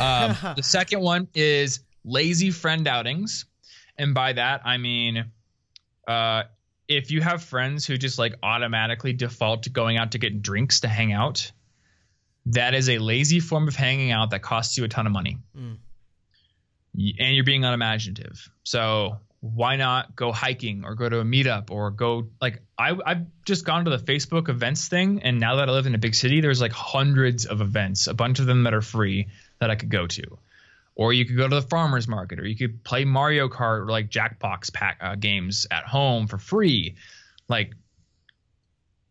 Speaker 2: Um, the second one is lazy friend outings, and by that I mean, uh, if you have friends who just like automatically default to going out to get drinks to hang out, that is a lazy form of hanging out that costs you a ton of money
Speaker 1: Mm.
Speaker 2: and you're being unimaginative. So why not go hiking or go to a meetup or go like I I've just gone to the Facebook events thing and now that I live in a big city, there's like hundreds of events, a bunch of them that are free that I could go to. Or you could go to the farmers market, or you could play Mario Kart or like Jackbox pack uh, games at home for free. Like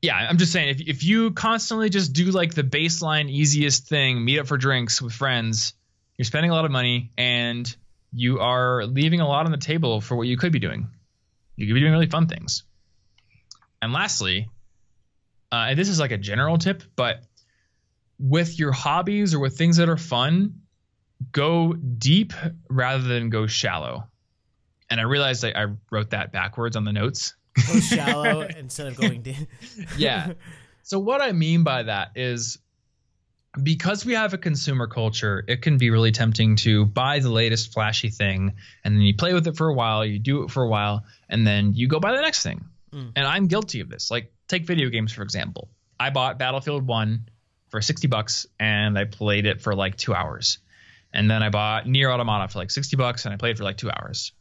Speaker 2: yeah, I'm just saying if if you constantly just do like the baseline easiest thing, meet up for drinks with friends, you're spending a lot of money and you are leaving a lot on the table for what you could be doing. You could be doing really fun things. And lastly, uh, and this is like a general tip, but with your hobbies or with things that are fun, go deep rather than go shallow. And I realized I, I wrote that backwards on the notes.
Speaker 1: Go shallow instead of going deep.
Speaker 2: yeah. So what I mean by that is because we have a consumer culture, it can be really tempting to buy the latest flashy thing and then you play with it for a while, you do it for a while, and then you go buy the next thing. Mm. And I'm guilty of this. Like take video games for example. I bought Battlefield 1 for 60 bucks and I played it for like 2 hours. And then I bought NieR: Automata for like 60 bucks and I played for like 2 hours.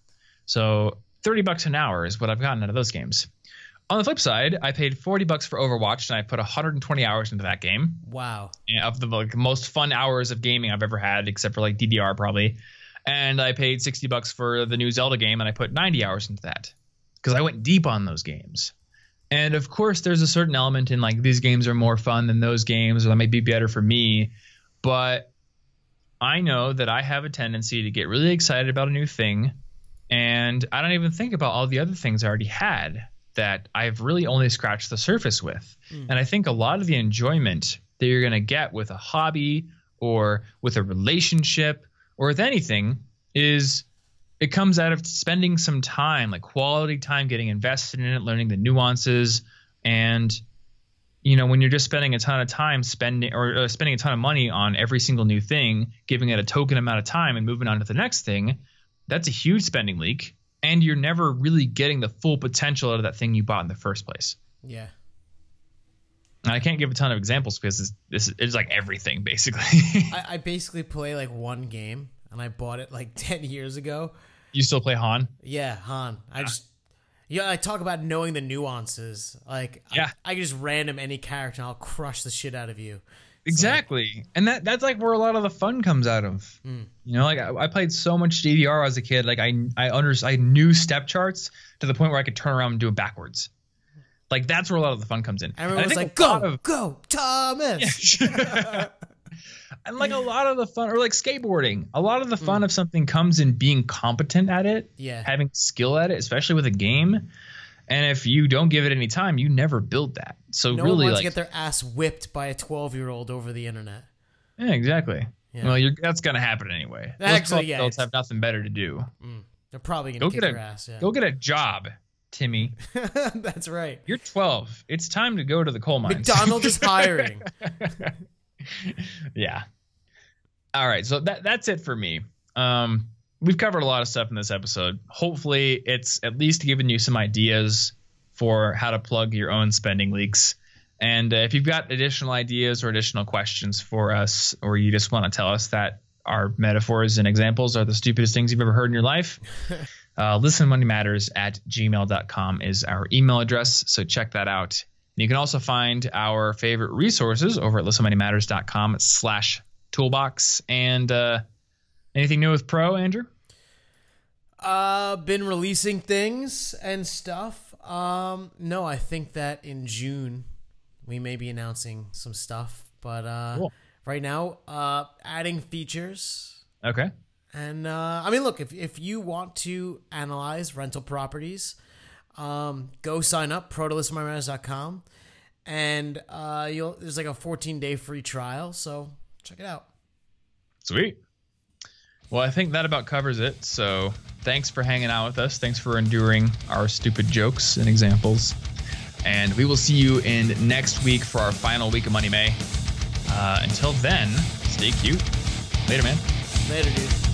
Speaker 2: So 30 bucks an hour is what I've gotten out of those games. On the flip side, I paid 40 bucks for Overwatch and I put 120 hours into that game.
Speaker 1: Wow.
Speaker 2: Of the like, most fun hours of gaming I've ever had, except for like DDR probably. And I paid 60 bucks for the new Zelda game and I put 90 hours into that because I went deep on those games. And of course, there's a certain element in like these games are more fun than those games, or that might be better for me. But I know that I have a tendency to get really excited about a new thing. And I don't even think about all the other things I already had that I've really only scratched the surface with. Mm. And I think a lot of the enjoyment that you're going to get with a hobby or with a relationship or with anything is it comes out of spending some time, like quality time, getting invested in it, learning the nuances. And, you know, when you're just spending a ton of time spending or uh, spending a ton of money on every single new thing, giving it a token amount of time and moving on to the next thing, that's a huge spending leak and you're never really getting the full potential out of that thing you bought in the first place.
Speaker 1: Yeah.
Speaker 2: And I can't give a ton of examples because it's, this is like everything basically.
Speaker 1: I, I, basically play like one game, and I bought it like ten years ago.
Speaker 2: You still play Han?
Speaker 1: Yeah, Han. I just yeah, I talk about knowing the nuances. Like
Speaker 2: yeah,
Speaker 1: I, I just random any character, and I'll crush the shit out of you.
Speaker 2: Exactly, and that that's like where a lot of the fun comes out of. Mm. You know, like I, I, played so much DDR as a kid. Like I I under I knew step charts to the point where I could turn around and do it backwards. Like that's where a lot of the fun comes in.
Speaker 1: Everyone was like, "Go, of, go, Thomas!"
Speaker 2: Yeah. and like a lot of the fun, or like skateboarding, a lot of the fun mm. of something comes in being competent at it.
Speaker 1: Yeah,
Speaker 2: having skill at it, especially with a game. And if you don't give it any time, you never build that. So
Speaker 1: no
Speaker 2: really,
Speaker 1: one wants
Speaker 2: like,
Speaker 1: to get their ass whipped by a twelve-year-old over the internet.
Speaker 2: Yeah, exactly. Yeah. Well, that's gonna happen anyway. Actually, yeah, adults have nothing better to do.
Speaker 1: Mm, they're probably gonna go
Speaker 2: get
Speaker 1: your ass. Yeah.
Speaker 2: Go get a job, Timmy.
Speaker 1: that's right.
Speaker 2: You're 12. It's time to go to the coal mines.
Speaker 1: McDonald's is hiring.
Speaker 2: yeah. All right, so that that's it for me. Um, we've covered a lot of stuff in this episode. Hopefully, it's at least given you some ideas for how to plug your own spending leaks. And uh, if you've got additional ideas or additional questions for us, or you just want to tell us that our metaphors and examples are the stupidest things you've ever heard in your life, uh, listenmoneymatters at gmail.com is our email address. So check that out. And you can also find our favorite resources over at listenmoneymatters.com slash toolbox. And uh, anything new with Pro, Andrew?
Speaker 1: Uh, been releasing things and stuff. Um, no, I think that in June we may be announcing some stuff, but uh, cool. right now, uh, adding features.
Speaker 2: Okay.
Speaker 1: And uh, I mean, look, if if you want to analyze rental properties, um, go sign up pro.listenmoneymatters.com, and uh, you'll there's like a 14 day free trial, so check it out.
Speaker 2: Sweet. Well, I think that about covers it. So thanks for hanging out with us. Thanks for enduring our stupid jokes and examples. And we will see you in next week for our final week of Money May. Uh, until then, stay cute. Later, man.
Speaker 1: Later, dude.